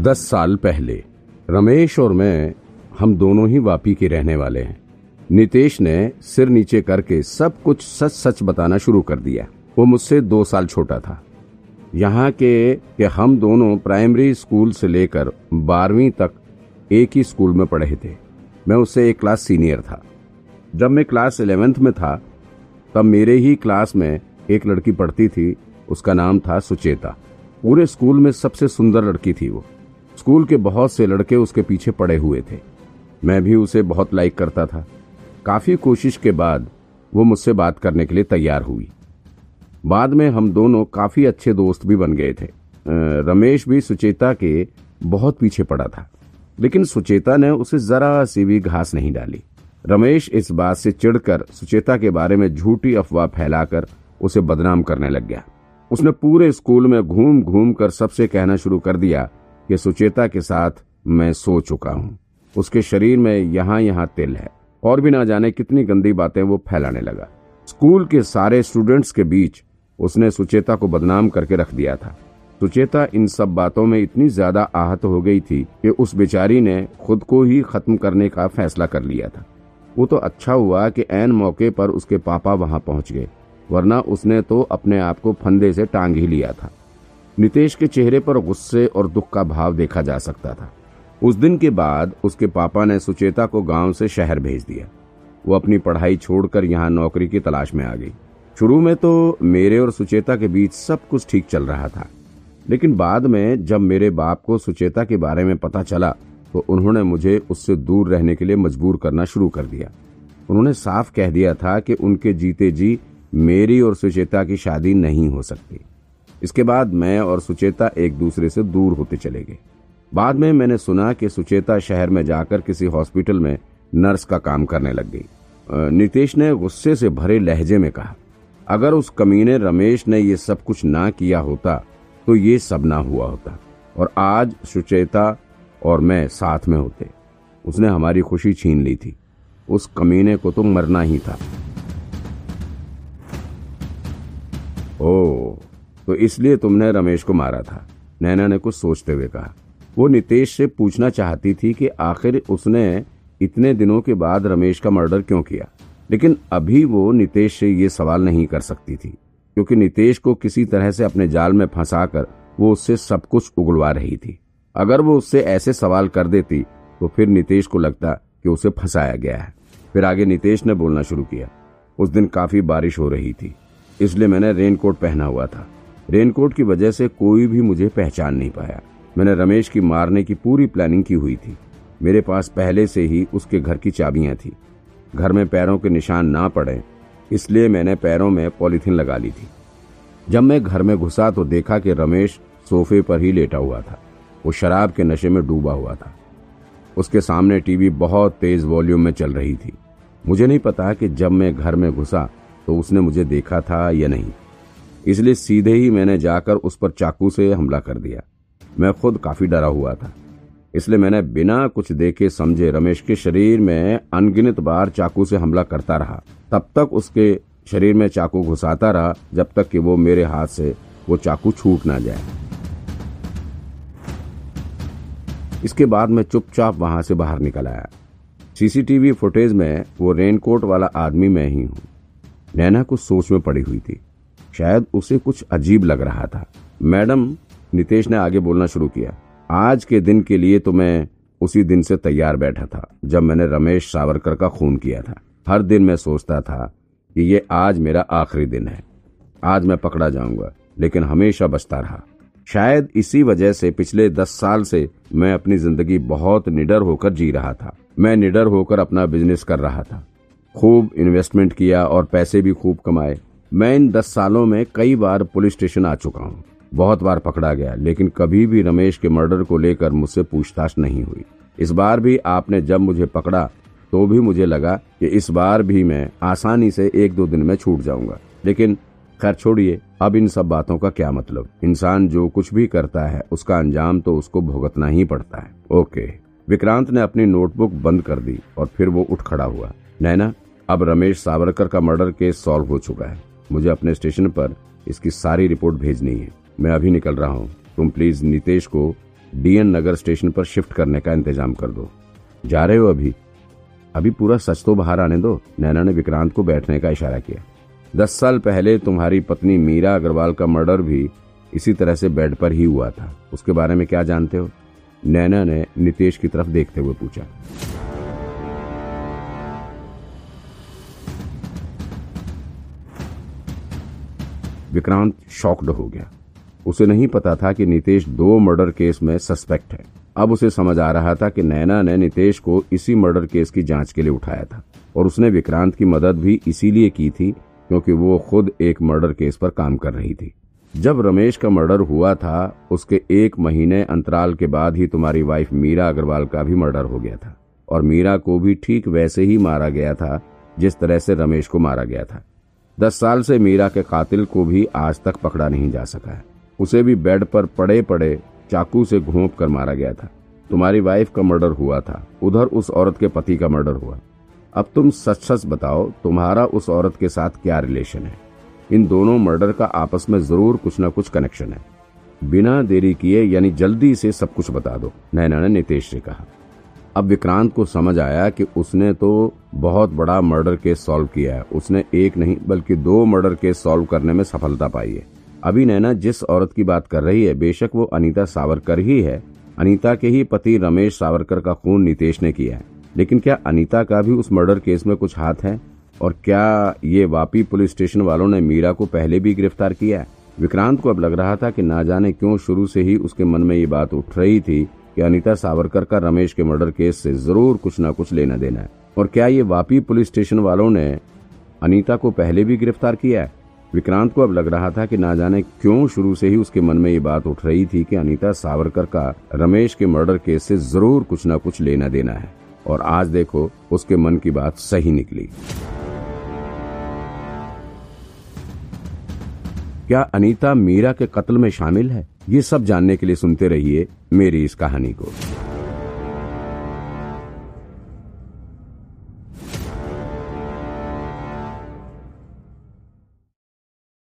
दस साल पहले, रमेश और मैं, हम दोनों ही वापी के रहने वाले हैं। नितेश ने सिर नीचे करके सब कुछ सच सच बताना शुरू कर दिया। वो मुझसे दो साल छोटा था। यहाँ के कि हम दोनों प्राइमरी स्कूल से लेकर बारहवीं तक एक ही स्कूल में पढ़े थे। मैं उससे एक क्लास सीनियर था। जब मैं क्लास इलेवेंथ में था, तब मेरे ही क्लास में एक लड़की पढ़ती थी। उसका नाम था सुचेता। पूरे स्कूल में सबसे सुंदर लड़की थी वो। स्कूल के बहुत से लड़के उसके पीछे पड़े हुए थे। मैं भी उसे बहुत लाइक करता था। काफ़ी कोशिश के बाद वो मुझसे बात करने के लिए तैयार हुई। बाद में हम दोनों काफ़ी अच्छे दोस्त भी बन गए थे। रमेश भी सुचेता के बहुत पीछे पड़ा था। लेकिन सुचेता ने उसे जरा सी भी घास नहीं डाली। रमेश इस बात से चिढ़कर सुचेता के बारे में झूठी अफवाह फैलाकर उसे बदनाम करने लग गया। उसने पूरे स्कूल में घूम घूम कर सबसे कहना शुरू कर दिया कि सुचेता के साथ मैं सो चुका हूँ। उसके शरीर में यहाँ यहाँ तिल है। और भी ना जाने कितनी गंदी बातें वो फैलाने लगा। स्कूल के सारे स्टूडेंट्स के बीच उसने सुचेता को बदनाम करके रख दिया था। सुचेता इन सब बातों में इतनी ज़्यादा आहत हो गई थी कि उस बेचारी ने खुद को ही खत्म करने का फैसला कर लिया था। वो तो अच्छा हुआ कि एन मौके पर उसके पापा वहाँ पहुँच गए, वरना उसने तो अपने आप को फंदे से टांग ही लिया था। नितेश के चेहरे पर गुस्से और दुख का भाव देखा जा सकता था। उस दिन के बाद उसके पापा ने सुचेता को गाँव से शहर भेज दिया। वो अपनी पढ़ाई छोड़कर यहाँ नौकरी की तलाश में आ गई। शुरू में तो मेरे और सुचेता के बीच सब कुछ ठीक चल रहा था। लेकिन बाद में जब मेरे बाप को सुचेता के बारे में पता चला तो उन्होंने मुझे उससे दूर रहने के लिए मजबूर करना शुरू कर दिया। उन्होंने साफ़ कह दिया था कि उनके जीते जी मेरी और सुचेता की शादी नहीं हो सकती। इसके बाद मैं और सुचेता एक दूसरे से दूर होते चले गए। बाद में मैंने सुना कि सुचेता शहर में जाकर किसी हॉस्पिटल में नर्स का काम करने लग गई। नितेश ने गुस्से से भरे लहजे में कहा, अगर उस कमीने रमेश ने ये सब कुछ ना किया होता तो ये सब ना हुआ होता। और आज सुचेता और मैं साथ में होते। उसने हमारी खुशी छीन ली थी। उस कमीने को तो मरना ही था। ओ तो इसलिए तुमने रमेश को मारा था। नैना ने कुछ सोचते हुए कहा। वो नितेश से पूछना चाहती थी कि आखिर उसने इतने दिनों के बाद रमेश का मर्डर क्यों किया? लेकिन अभी वो नितेश से ये सवाल नहीं कर सकती थी, क्योंकि नितेश को किसी तरह से अपने जाल में फंसाकर वो उससे सब कुछ उगलवा रही थी। अगर वो उससे ऐसे सवाल कर देती तो फिर नितेश को लगता कि उसे फंसाया गया है। फिर आगे नितेश ने बोलना शुरू किया। उस दिन काफ़ी बारिश हो रही थी, इसलिए मैंने रेनकोट पहना हुआ था। रेनकोट की वजह से कोई भी मुझे पहचान नहीं पाया। मैंने रमेश की मारने की पूरी प्लानिंग की हुई थी। मेरे पास पहले से ही उसके घर की चाबियाँ थी। घर में पैरों के निशान ना पड़े, इसलिए मैंने पैरों में पॉलीथीन लगा ली थी। जब मैं घर में घुसा तो देखा कि रमेश सोफे पर ही लेटा हुआ था। वो शराब के नशे में डूबा हुआ था। उसके सामने टीवी बहुत तेज वॉल्यूम में चल रही थी। मुझे नहीं पता कि जब मैं घर में घुसा तो उसने मुझे देखा था या नहीं। इसलिए सीधे ही मैंने जाकर उस पर चाकू से हमला कर दिया। मैं खुद काफ़ी डरा हुआ था। इसलिए मैंने बिना कुछ देखे समझे रमेश के शरीर में अनगिनत बार चाकू से हमला करता रहा। तब तक उसके शरीर में चाकू घुसाता रहा, जब तक कि वो मेरे हाथ से वो चाकू छूट ना जाए। इसके बाद मैं चुपचाप वहाँ से बाहर निकल आया। सीसीटीवी फुटेज में वो रेनकोट वाला आदमी मैं ही हूँ। नैना कुछ सोच में पड़ी हुई थी। शायद उसे कुछ अजीब लग रहा था। मैडम, नितेश ने आगे बोलना शुरू किया। आज के दिन के लिए तो मैं उसी दिन से तैयार बैठा था, जब मैंने रमेश सावरकर का खून किया था। हर दिन मैं सोचता था कि ये आज मेरा आखिरी दिन है। आज मैं पकड़ा जाऊँगा, लेकिन हमेशा बचता रहा। शायद इसी वजह से पिछले दस साल से मैं अपनी ज़िंदगी बहुत निडर होकर जी रहा था। मैं निडर होकर अपना बिज़नेस कर रहा था। खूब इन्वेस्टमेंट किया और पैसे भी खूब कमाए। मैं इन दस सालों में कई बार पुलिस स्टेशन आ चुका हूँ। बहुत बार पकड़ा गया, लेकिन कभी भी रमेश के मर्डर को लेकर मुझसे पूछताछ नहीं हुई। इस बार भी आपने जब मुझे पकड़ा तो भी मुझे लगा कि इस बार भी मैं आसानी से एक दो दिन में छूट जाऊँगा। लेकिन खैर छोड़िए, अब इन सब बातों का क्या मतलब? इंसान जो कुछ भी करता है, उसका अंजाम तो उसको भुगतना ही पड़ता है। ओके। विक्रांत ने अपनी नोटबुक बंद कर दी और फिर वो उठ खड़ा हुआ। नैना, अब रमेश सावरकर का मर्डर केस सॉल्व हो चुका है। मुझे अपने स्टेशन पर इसकी सारी रिपोर्ट भेजनी है। मैं अभी निकल रहा हूँ। तुम प्लीज़ नितेश को डीएन नगर स्टेशन पर शिफ्ट करने का इंतज़ाम कर दो। जा रहे हो अभी? अभी पूरा सच तो बाहर आने दो। नैना ने विक्रांत को बैठने का इशारा किया। दस साल पहले तुम्हारी पत्नी मीरा अग्रवाल का मर्डर भी इसी तरह से बेड पर ही हुआ था। उसके बारे में क्या जानते हो? नैना ने नितेश की तरफ़ देखते हुए पूछा। विक्रांत शॉक्ड हो गया। उसे नहीं पता था कि नितेश दो मर्डर केस में सस्पेक्ट है। अब उसे समझ आ रहा था कि नैना ने नितेश को इसी मर्डर केस की जाँच के लिए उठाया था, और उसने विक्रांत की मदद भी इसीलिए की थी क्योंकि वो खुद एक मर्डर केस पर काम कर रही थी। जब रमेश का मर्डर हुआ था, उसके एक महीने अंतराल के बाद ही तुम्हारी वाइफ मीरा अग्रवाल का भी मर्डर हो गया था, और मीरा को भी ठीक वैसे ही मारा गया था, जिस तरह से रमेश को मारा गया था। दस साल से मीरा के कातिल को भी आज तक पकड़ा नहीं जा सका है। उसे भी बेड पर पड़े पड़े चाकू से घोंप कर मारा गया था। तुम्हारी वाइफ का मर्डर हुआ था। उधर उस औरत के पति का मर्डर हुआ। अब तुम सच सच बताओ, तुम्हारा उस औरत के साथ क्या रिलेशन है? इन दोनों मर्डर का आपस में ज़रूर कुछ न कुछ कनेक्शन है। बिना देरी किए, यानी जल्दी से सब कुछ बता दो, नैना ने नितेश से कहा। अब विक्रांत को समझ आया कि उसने तो बहुत बड़ा मर्डर केस सॉल्व किया है। उसने एक नहीं, बल्कि दो मर्डर केस सॉल्व करने में सफलता पाई है। अभी नैना जिस औरत की बात कर रही है, बेशक वो अनीता सावरकर ही है। अनीता के ही पति रमेश सावरकर का खून नितेश ने किया है। लेकिन क्या अनीता का भी उस मर्डर केस में कुछ हाथ है? और क्या ये वापी पुलिस स्टेशन वालों ने मीरा को पहले भी गिरफ़्तार किया है? विक्रांत को अब लग रहा था कि ना जाने क्यों शुरू से ही उसके मन में ये बात उठ रही थी कि अनीता सावरकर का रमेश के मर्डर केस से ज़रूर कुछ ना कुछ लेना देना है। और क्या ये वापी पुलिस स्टेशन वालों ने अनीता को पहले भी गिरफ़्तार किया है? विक्रांत को अब लग रहा था कि ना जाने क्यों शुरू से ही उसके मन में ये बात उठ रही थी कि अनीता सावरकर का रमेश के मर्डर केस से ज़रूर कुछ ना कुछ लेना देना है। और आज देखो, उसके मन की बात सही निकली। क्या अनीता मीरा के कत्ल में शामिल है? ये सब जानने के लिए सुनते रहिए मेरी इस कहानी को।